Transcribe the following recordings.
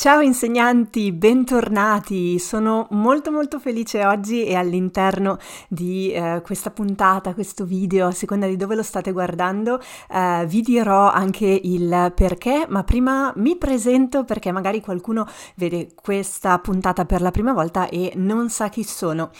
Ciao insegnanti, bentornati. Sono molto molto felice oggi e all'interno di eh, questa puntata, questo video, a seconda di dove lo state guardando, eh, vi dirò anche il perché, ma prima mi presento perché magari qualcuno vede questa puntata per la prima volta e non sa chi sono.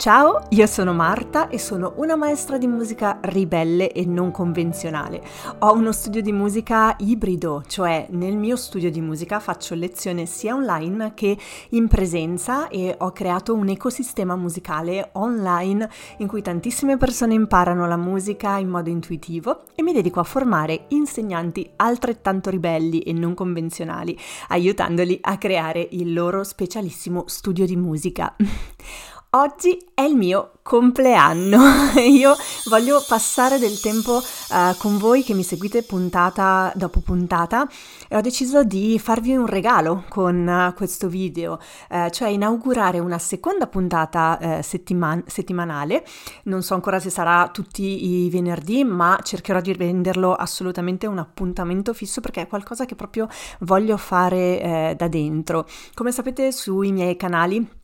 Ciao, io sono Marta e sono una maestra di musica ribelle e non convenzionale. Ho uno studio di musica ibrido, cioè nel mio studio di musica faccio lezione sia online che in presenza e ho creato un ecosistema musicale online in cui tantissime persone imparano la musica in modo intuitivo e mi dedico a formare insegnanti altrettanto ribelli e non convenzionali, aiutandoli a creare il loro specialissimo studio di musica. Oggi è il mio compleanno. Io voglio passare del tempo uh, con voi che mi seguite puntata dopo puntata e ho deciso di farvi un regalo con uh, questo video, uh, cioè inaugurare una seconda puntata settiman- settimanale. Non so ancora se sarà tutti i venerdì, ma cercherò di renderlo assolutamente un appuntamento fisso perché è qualcosa che proprio voglio fare da dentro. Come sapete sui miei canali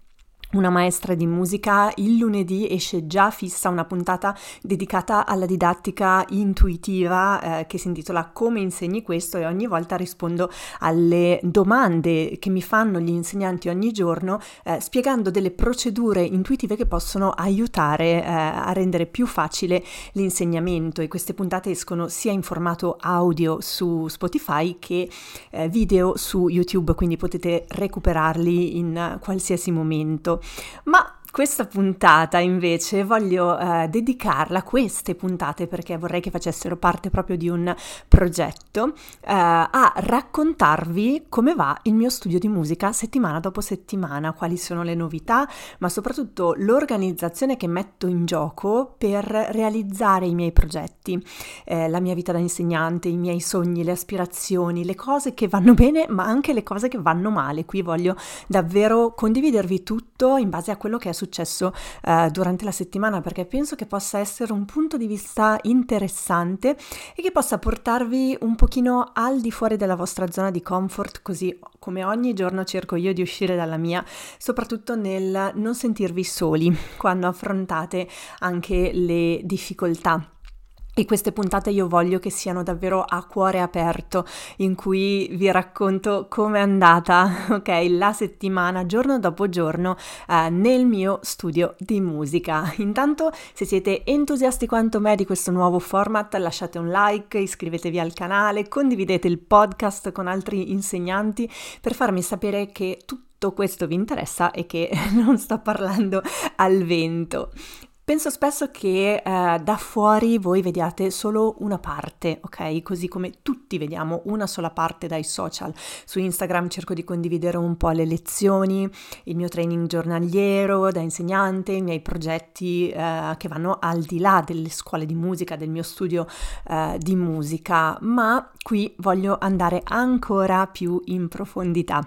una maestra di musica, il lunedì esce già fissa una puntata dedicata alla didattica intuitiva eh, che si intitola Come insegni questo e ogni volta rispondo alle domande che mi fanno gli insegnanti ogni giorno eh, spiegando delle procedure intuitive che possono aiutare eh, a rendere più facile l'insegnamento e queste puntate escono sia in formato audio su Spotify che eh, video su YouTube, quindi potete recuperarli in qualsiasi momento. Ma questa puntata invece voglio eh, dedicarla, queste puntate, perché vorrei che facessero parte proprio di un progetto, eh, a raccontarvi come va il mio studio di musica settimana dopo settimana, quali sono le novità, ma soprattutto l'organizzazione che metto in gioco per realizzare i miei progetti, eh, la mia vita da insegnante, i miei sogni, le aspirazioni, le cose che vanno bene, ma anche le cose che vanno male. Qui voglio davvero condividervi tutto in base a quello che è successo successo eh, durante la settimana perché penso che possa essere un punto di vista interessante e che possa portarvi un pochino al di fuori della vostra zona di comfort così come ogni giorno cerco io di uscire dalla mia soprattutto nel non sentirvi soli quando affrontate anche le difficoltà e queste puntate io voglio che siano davvero a cuore aperto, in cui vi racconto com'è andata, ok, la settimana, giorno dopo giorno, eh, nel mio studio di musica. Intanto, se siete entusiasti quanto me di questo nuovo format, lasciate un like, iscrivetevi al canale, condividete il podcast con altri insegnanti per farmi sapere che tutto questo vi interessa e che non sto parlando al vento. Penso spesso che eh, da fuori voi vediate solo una parte, ok? Così come tutti vediamo una sola parte dai social. Su Instagram cerco di condividere un po' le lezioni, il mio training giornaliero da insegnante, i miei progetti eh, che vanno al di là delle scuole di musica, del mio studio eh, di musica, ma qui voglio andare ancora più in profondità.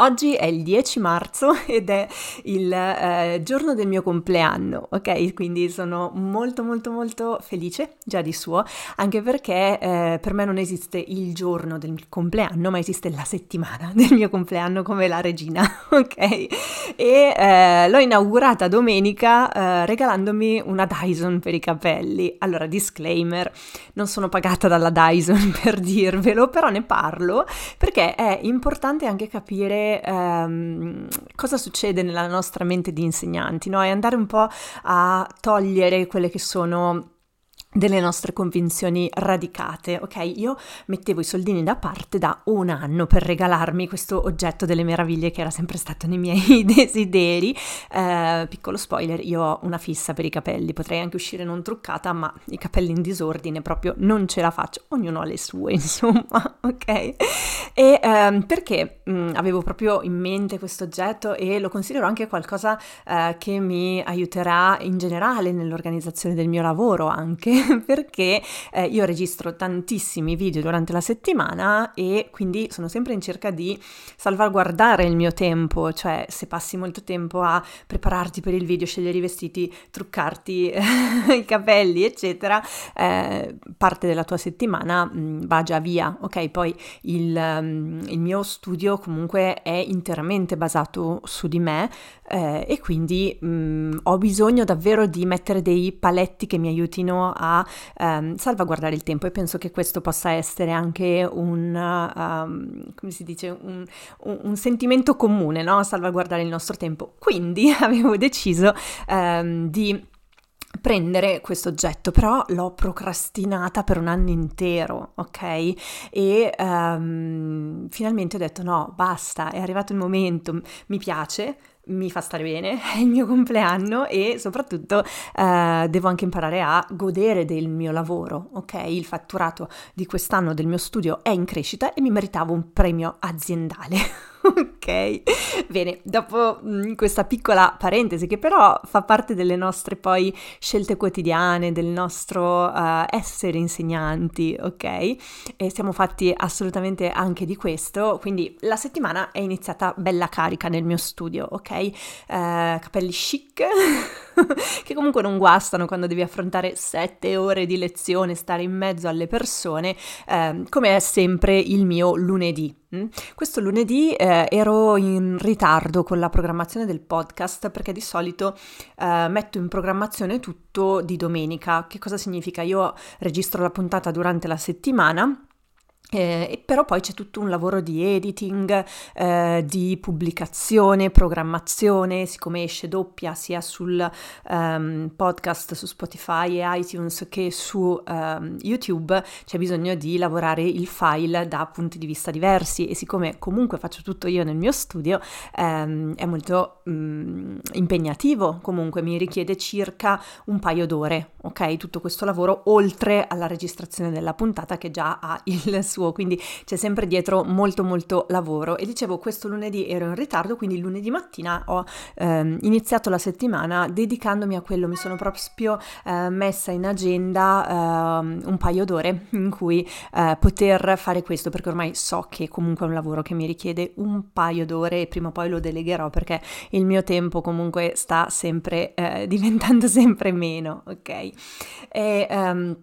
Oggi è il 10 marzo ed è il eh, giorno del mio compleanno, ok? Quindi sono molto molto molto felice già di suo, anche perché eh, per me non esiste il giorno del mio compleanno, ma esiste la settimana del mio compleanno come la regina, ok? E eh, l'ho inaugurata domenica eh, regalandomi una Dyson per i capelli. Allora, disclaimer, non sono pagata dalla Dyson per dirvelo, però ne parlo perché è importante anche capire ehm, cosa succede nella nostra mente di insegnanti, no? E andare un po' a togliere quelle che sono delle nostre convinzioni radicate, ok? Io mettevo i soldini da parte da un anno per regalarmi questo oggetto delle meraviglie che era sempre stato nei miei desideri. Eh, piccolo spoiler, io ho una fissa per i capelli, potrei anche uscire non truccata, ma i capelli in disordine proprio non ce la faccio. Ognuno ha le sue, insomma, ok? E ehm, perché mh, mm, avevo proprio in mente questo oggetto e lo considero anche qualcosa eh, che mi aiuterà in generale nell'organizzazione del mio lavoro anche perché eh, io registro tantissimi video durante la settimana e quindi sono sempre in cerca di salvaguardare il mio tempo, cioè se passi molto tempo a prepararti per il video, scegliere i vestiti, truccarti i capelli, eccetera, eh, parte della tua settimana mh, mm, va già via, ok? Poi il, um, il mio studio comunque è interamente basato su di me eh, e quindi mh, mm, ho bisogno davvero di mettere dei paletti che mi aiutino a um, salvaguardare il tempo e penso che questo possa essere anche un, um, come si dice, un, un, un sentimento comune, no? Salvaguardare il nostro tempo. Quindi avevo deciso um, di prendere questo oggetto, però l'ho procrastinata per un anno intero, ok? E um, finalmente ho detto no, basta, è arrivato il momento, mi piace, mi fa stare bene, è il mio compleanno e soprattutto eh, devo anche imparare a godere del mio lavoro, ok? Il fatturato di quest'anno del mio studio è in crescita e mi meritavo un premio aziendale. bene, dopo mh, mm, questa piccola parentesi che però fa parte delle nostre poi scelte quotidiane, del nostro uh, essere insegnanti, ok? E siamo fatti assolutamente anche di questo, quindi la settimana è iniziata bella carica nel mio studio, ok? Uh, capelli chic. che comunque non guastano quando devi affrontare sette ore di lezione, stare in mezzo alle persone, eh, come è sempre il mio lunedì. Mm? Questo lunedì eh, in ritardo con la programmazione del podcast perché di solito eh, metto in programmazione tutto di domenica. Che cosa significa? Io registro la puntata durante la settimana eh, però poi c'è tutto un lavoro di editing, eh, di pubblicazione, programmazione, siccome esce doppia sia sul um, podcast su Spotify e iTunes che su um, YouTube, c'è bisogno di lavorare il file da punti di vista diversi e siccome comunque faccio tutto io nel mio studio, um, è molto um, impegnativo, comunque mi richiede circa un paio d'ore, ok? Tutto questo lavoro oltre alla registrazione della puntata che già ha il suo suo, quindi c'è sempre dietro molto molto lavoro. E dicevo, questo lunedì ero in ritardo, quindi lunedì mattina ho ehm, iniziato la settimana dedicandomi a quello, mi sono proprio eh, messa in agenda eh, un paio d'ore in cui eh, poter fare questo, perché ormai so che comunque è un lavoro che mi richiede un paio d'ore e prima o poi lo delegherò perché il mio tempo comunque sta sempre eh, diventando sempre meno, ok? E, um,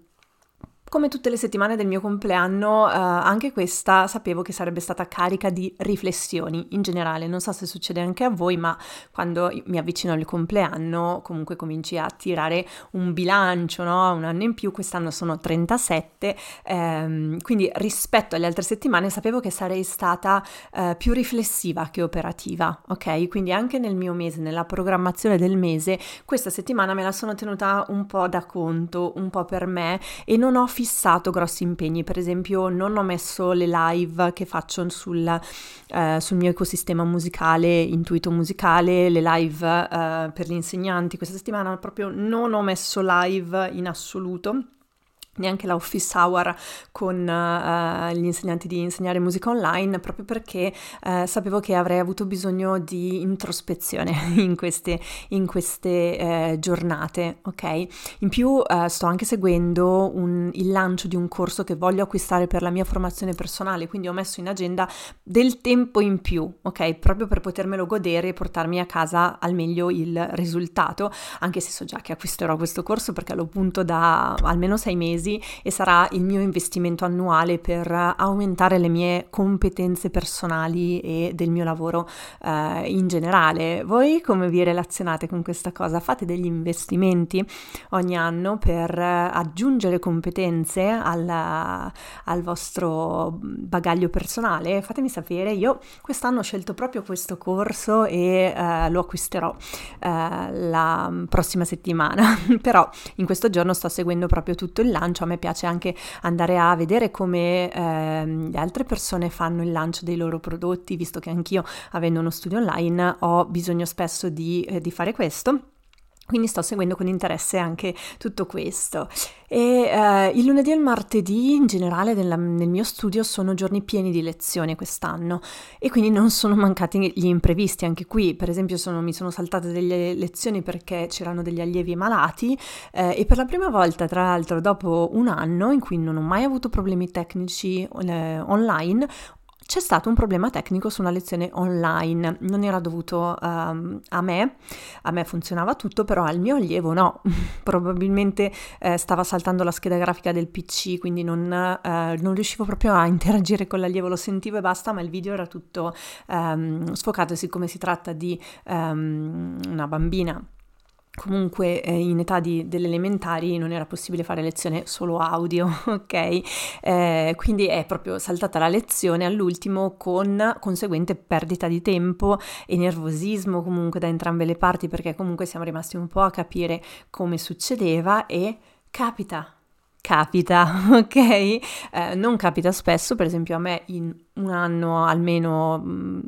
come tutte le settimane del mio compleanno, eh, anche questa sapevo che sarebbe stata carica di riflessioni in generale. Non so se succede anche a voi, ma quando mi avvicino al compleanno, comunque cominci a tirare un bilancio, no? Un anno in più, quest'anno sono 37, ehm, quindi rispetto alle altre settimane sapevo che sarei stata eh, più riflessiva che operativa, ok? Quindi anche nel mio mese, nella programmazione del mese, questa settimana me la sono tenuta un po' da conto, un po' per me e non ho fissato grossi impegni, per esempio non ho messo le live che faccio sul, eh, sul mio ecosistema musicale, intuito musicale, le live eh, per gli insegnanti, questa settimana proprio non ho messo live in assoluto neanche la office hour con uh, gli insegnanti di insegnare musica online proprio perché uh, sapevo che avrei avuto bisogno di introspezione in queste, in queste uh, giornate, ok? In più sto anche seguendo un, il lancio di un corso che voglio acquistare per la mia formazione personale, quindi ho messo in agenda del tempo in più, ok? Proprio per potermelo godere e portarmi a casa al meglio il risultato, anche se so già che acquisterò questo corso perché lo punto da almeno sei mesi mesi e sarà il mio investimento annuale per aumentare le mie competenze personali e del mio lavoro eh, in generale. Voi come vi relazionate con questa cosa? Fate degli investimenti ogni anno per aggiungere competenze alla, al vostro bagaglio personale? Fatemi sapere, io quest'anno ho scelto proprio questo corso e eh, lo acquisterò eh, la prossima settimana, però in questo giorno sto seguendo proprio tutto il lancio lancio, a me piace anche andare a vedere come eh, le altre persone fanno il lancio dei loro prodotti, visto che anch'io, avendo uno studio online, ho bisogno spesso di, eh, di fare questo Quindi sto seguendo con interesse anche tutto questo. E eh, il lunedì e il martedì in generale nella, nel mio studio sono giorni pieni di lezioni quest'anno e quindi non sono mancati gli imprevisti. Anche qui, per esempio, sono, mi sono saltate delle lezioni perché c'erano degli allievi malati eh, e per la prima volta, tra l'altro, dopo un anno in cui non ho mai avuto problemi tecnici eh, online, c'è stato un problema tecnico su una lezione online, non era dovuto um, a me, a me funzionava tutto, però al mio allievo no, probabilmente eh, stava saltando la scheda grafica del PC, quindi non, eh, non, riuscivo proprio a interagire con l'allievo, lo sentivo e basta, ma il video era tutto um, sfocato e siccome si tratta di um, una bambina comunque eh, in età di, delle elementari non era possibile fare lezione solo audio, ok? Eh, quindi è proprio saltata la lezione all'ultimo con conseguente perdita di tempo e nervosismo comunque da entrambe le parti perché comunque siamo rimasti un po' a capire come succedeva e capita capita, ok? Eh, non capita spesso, per esempio a me in un anno almeno mm,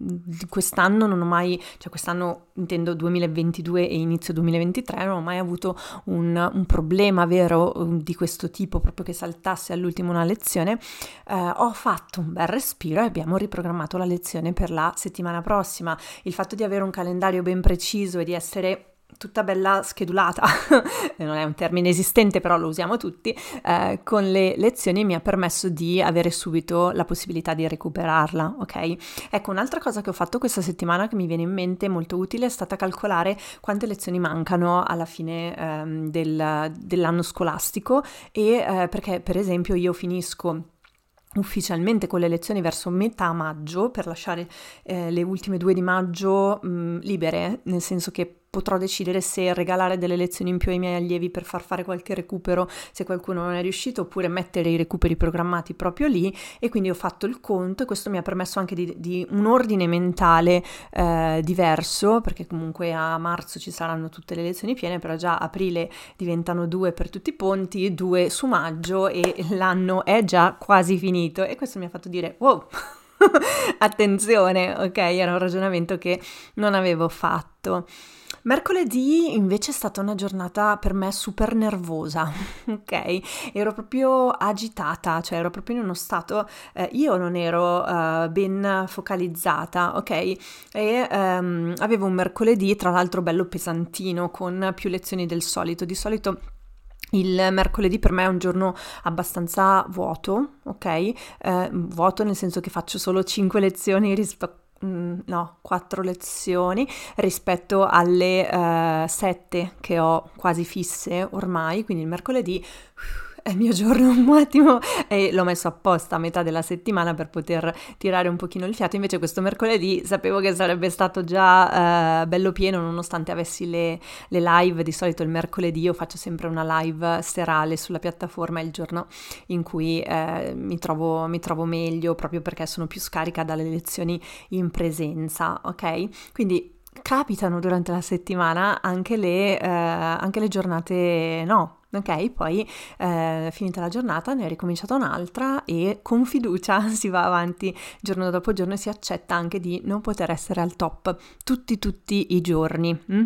quest'anno non ho mai, cioè quest'anno intendo 2022 e inizio 2023, non ho mai avuto un, un problema vero mm, di questo tipo, proprio che saltasse all'ultimo una lezione. Eh, ho fatto un bel respiro e abbiamo riprogrammato la lezione per la settimana prossima. Il fatto di avere un calendario ben preciso e di essere tutta bella schedulata, non è un termine esistente però lo usiamo tutti, eh, con le lezioni mi ha permesso di avere subito la possibilità di recuperarla, ok? Ecco, un'altra cosa che ho fatto questa settimana che mi viene in mente molto utile è stata calcolare quante lezioni mancano alla fine ehm, del, dell'anno scolastico e eh, perché per esempio io finisco ufficialmente con le lezioni verso metà maggio per lasciare eh, le ultime due di maggio mh, libere, nel senso che potrò decidere se regalare delle lezioni in più ai miei allievi per far fare qualche recupero se qualcuno non è riuscito oppure mettere i recuperi programmati proprio lì. E quindi ho fatto il conto e questo mi ha permesso anche di, di un ordine mentale eh, diverso perché comunque a marzo ci saranno tutte le lezioni piene però già aprile diventano due per tutti i ponti due su maggio e l'anno è già quasi finito. E questo mi ha fatto dire wow attenzione ok era un ragionamento che non avevo fatto Mercoledì invece è stata una giornata per me super nervosa, ok? Ero proprio agitata, cioè ero proprio in uno stato, eh, io non ero uh, ben focalizzata, ok? E um, avevo un mercoledì tra l'altro bello pesantino con più lezioni del solito, di solito... Il mercoledì per me è un giorno abbastanza vuoto, ok? Eh, vuoto nel senso che faccio solo 5 lezioni rispetto no, quattro lezioni rispetto alle uh, sette che ho quasi fisse ormai, quindi il mercoledì è il mio giorno un attimo e l'ho messo apposta a metà della settimana per poter tirare un pochino il fiato, invece questo mercoledì sapevo che sarebbe stato già uh, bello pieno nonostante avessi le, le, live, di solito il mercoledì io faccio sempre una live serale sulla piattaforma, è il giorno in cui uh, mi, trovo, mi trovo meglio proprio perché sono più scarica dalle lezioni in presenza, ok? Quindi capitano durante la settimana anche le, eh, anche le giornate no, Ok, poi eh, finita la giornata ne è ricominciata un'altra e con fiducia si va avanti giorno dopo giorno e si accetta anche di non poter essere al top tutti tutti i giorni. Mm?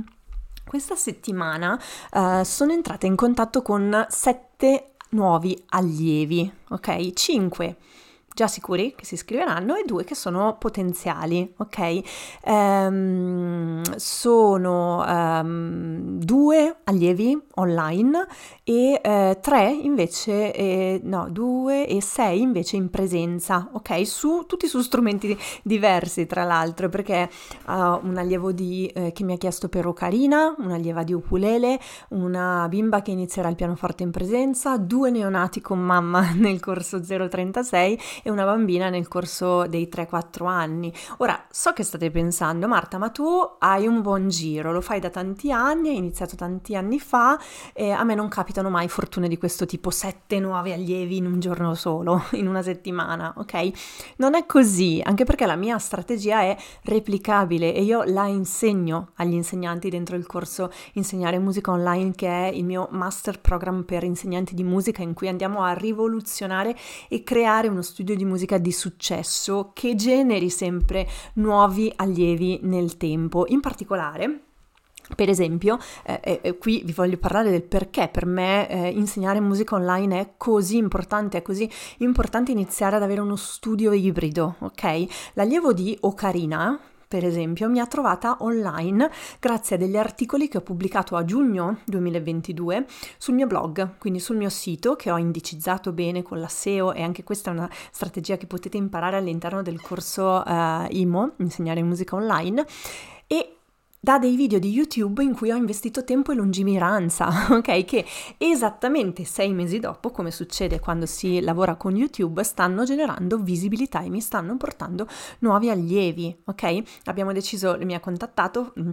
Questa settimana eh, sono entrata in contatto con sette nuovi allievi, ok? Cinque già sicuri che si iscriveranno e due che sono potenziali, ok? Um, sono um, due allievi online e uh, tre invece, eh, no, due e sei invece in presenza, ok? Su, tutti su strumenti diversi tra l'altro perché uh, un allievo di, eh, che mi ha chiesto per ocarina, un'allieva di ukulele, una bimba che inizierà il pianoforte in presenza, due neonati con mamma nel corso 036 e una bambina nel corso dei 3-4 anni. Ora, so che state pensando, Marta, ma tu hai un buon giro, lo fai da tanti anni, hai iniziato tanti anni fa e a me non capitano mai fortune di questo tipo, sette nuovi allievi in un giorno solo, in una settimana, ok? Non è così, anche perché la mia strategia è replicabile e io la insegno agli insegnanti dentro il corso Insegnare musica online che è il mio master program per insegnanti di musica in cui andiamo a rivoluzionare e creare uno studio di musica di successo che generi sempre nuovi allievi nel tempo. In particolare Per esempio, eh, eh, qui vi voglio parlare del perché per me eh, insegnare musica online è così importante, è così importante iniziare ad avere uno studio ibrido, ok? L'allievo di Ocarina, per esempio, mi ha trovata online grazie a degli articoli che ho pubblicato a giugno 2022 sul mio blog, quindi sul mio sito che ho indicizzato bene con la SEO e anche questa è una strategia che potete imparare all'interno del corso uh, IMO, insegnare musica online. E da dei video di YouTube in cui ho investito tempo e lungimiranza, ok? Che esattamente sei mesi dopo, come succede quando si lavora con YouTube, stanno generando visibilità e mi stanno portando nuovi allievi, ok? Abbiamo deciso, mi ha contattato mm,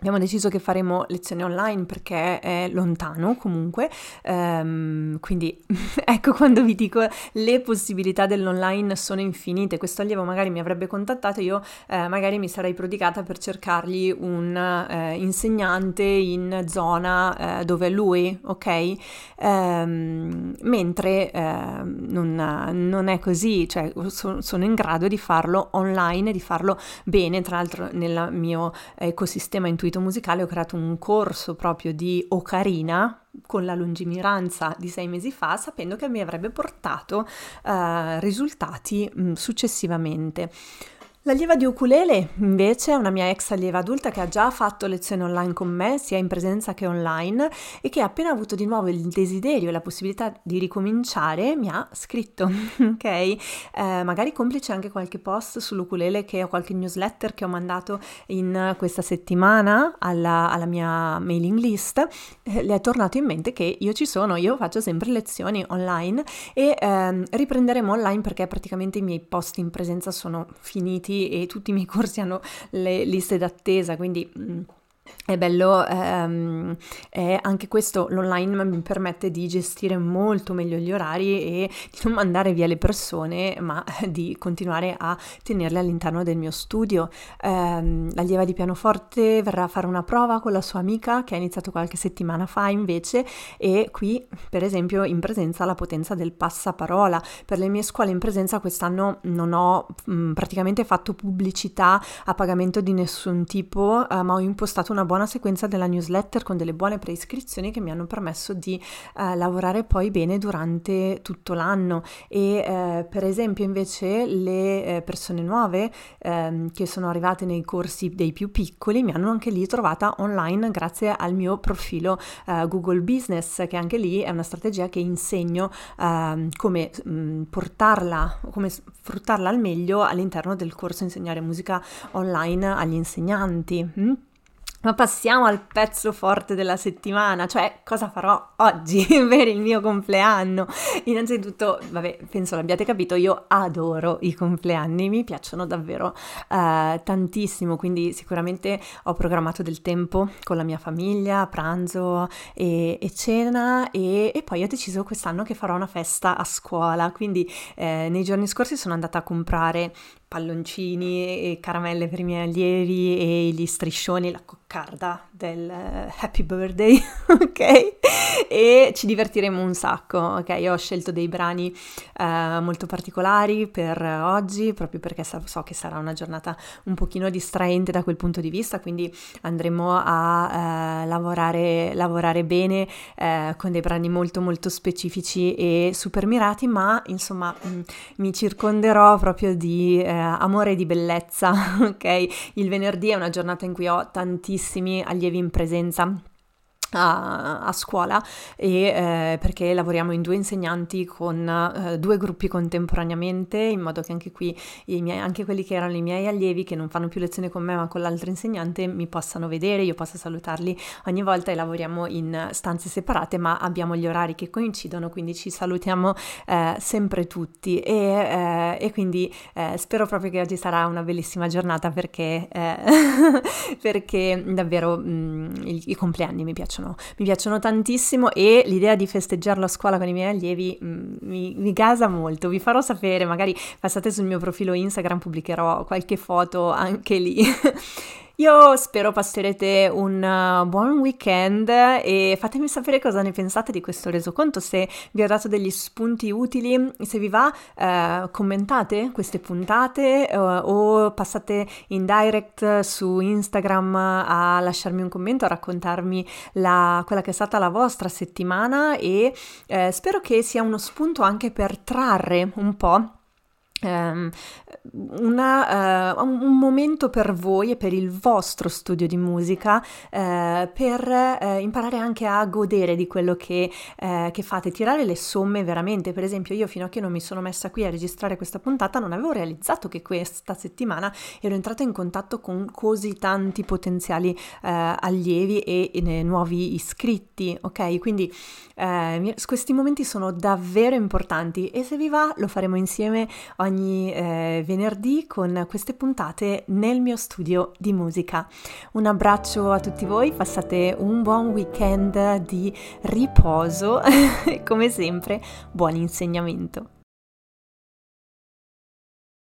Abbiamo deciso che faremo lezioni online perché è lontano comunque, um, quindi ecco quando vi dico le possibilità dell'online sono infinite. Questo allievo magari mi avrebbe contattato, io eh, magari mi sarei prodigata per cercargli un eh, insegnante in zona eh, dove è lui, ok? Um, mentre non, non, è così, cioè so, sono in grado di farlo online di farlo bene, tra l'altro nel mio ecosistema intuitivo ambito musicale ho creato un corso proprio di ocarina con la lungimiranza di sei mesi fa, sapendo che mi avrebbe portato uh, risultati mh, successivamente. L'allieva di ukulele invece è una mia ex allieva adulta che ha già fatto lezioni online con me, sia in presenza che online, e che appena avuto di nuovo il desiderio e la possibilità di ricominciare mi ha scritto, ok? Eh, magari complice anche qualche post sull'ukulele che ho qualche newsletter che ho mandato in questa settimana alla, alla mia mailing list, eh, le è tornato in mente che io ci sono, io faccio sempre lezioni online e eh, riprenderemo online perché praticamente i miei post in presenza sono finiti e tutti i miei corsi hanno le liste d'attesa, quindi mm, è bello, ehm, è anche questo l'online mi permette di gestire molto meglio gli orari e di non mandare via le persone, ma di continuare a tenerle all'interno del mio studio. Eh, l'allieva di pianoforte verrà a fare una prova con la sua amica che ha iniziato qualche settimana fa invece e qui per esempio in presenza la potenza del passaparola. Per le mie scuole in presenza quest'anno non ho mh, praticamente fatto pubblicità a pagamento di nessun tipo, eh, ma ho impostato una buona buona sequenza della newsletter con delle buone preiscrizioni che mi hanno permesso di eh, lavorare poi bene durante tutto l'anno e eh, per esempio invece le eh, persone nuove ehm, che sono arrivate nei corsi dei più piccoli mi hanno anche lì trovata online grazie al mio profilo eh, Google Business che anche lì è una strategia che insegno ehm, come mh, mm, portarla come sfruttarla al meglio all'interno del corso insegnare musica online agli insegnanti. Mm? Ma passiamo al pezzo forte della settimana, cioè cosa farò oggi per il mio compleanno. Innanzitutto, vabbè, penso l'abbiate capito, io adoro i compleanni, mi piacciono davvero uh, tantissimo, quindi sicuramente ho programmato del tempo con la mia famiglia, pranzo e, e cena e, e, poi ho deciso quest'anno che farò una festa a scuola, quindi eh, nei giorni scorsi sono andata a comprare palloncini e caramelle per i miei allievi e gli striscioni, la coccarda del uh, happy birthday, ok? E ci divertiremo un sacco, ok? Io ho scelto dei brani uh, molto particolari per oggi, proprio perché so, che sarà una giornata un pochino distraente da quel punto di vista, quindi andremo a uh, lavorare, lavorare, bene con dei brani molto molto specifici e super mirati, ma insomma mm, mi circonderò proprio di amore e di bellezza, ok? Il venerdì è una giornata in cui ho tantissimi allievi in presenza a, a, scuola e eh, perché lavoriamo in due insegnanti con eh, due gruppi contemporaneamente in modo che anche qui miei, anche quelli che erano i miei allievi che non fanno più lezione con me ma con l'altro insegnante mi possano vedere, io possa salutarli. Ogni volta e lavoriamo in stanze separate ma abbiamo gli orari che coincidono quindi ci salutiamo eh, sempre tutti. E, eh, e quindi eh, spero proprio che oggi sarà una bellissima giornata perché, eh, perché davvero mh, mm, i, i compleanni mi piacciono piacciono, mi piacciono tantissimo e l'idea di festeggiarlo a scuola con i miei allievi mh, mm, mi, mi gasa molto. Vi farò sapere, magari passate sul mio profilo Instagram, pubblicherò qualche foto anche lì. Io spero passerete un uh, buon weekend e fatemi sapere cosa ne pensate di questo resoconto, se vi ha dato degli spunti utili, se vi va uh, commentate queste puntate uh, o passate in direct su Instagram a lasciarmi un commento, a raccontarmi la, quella che è stata la vostra settimana e eh, spero che sia uno spunto anche per trarre un po' una, uh, un momento per voi e per il vostro studio di musica uh, per uh, imparare anche a godere di quello che, che, fate, tirare le somme veramente. Per esempio, io fino a che non mi sono messa qui a registrare questa puntata non avevo realizzato che questa settimana ero entrata in contatto con così tanti potenziali allievi e, e, nuovi iscritti, ok? Quindi questi momenti sono davvero importanti e se vi va lo faremo insieme ogni ogni eh, venerdì con queste puntate nel mio studio di musica. Un abbraccio a tutti voi, passate un buon weekend di riposo e come sempre buon insegnamento.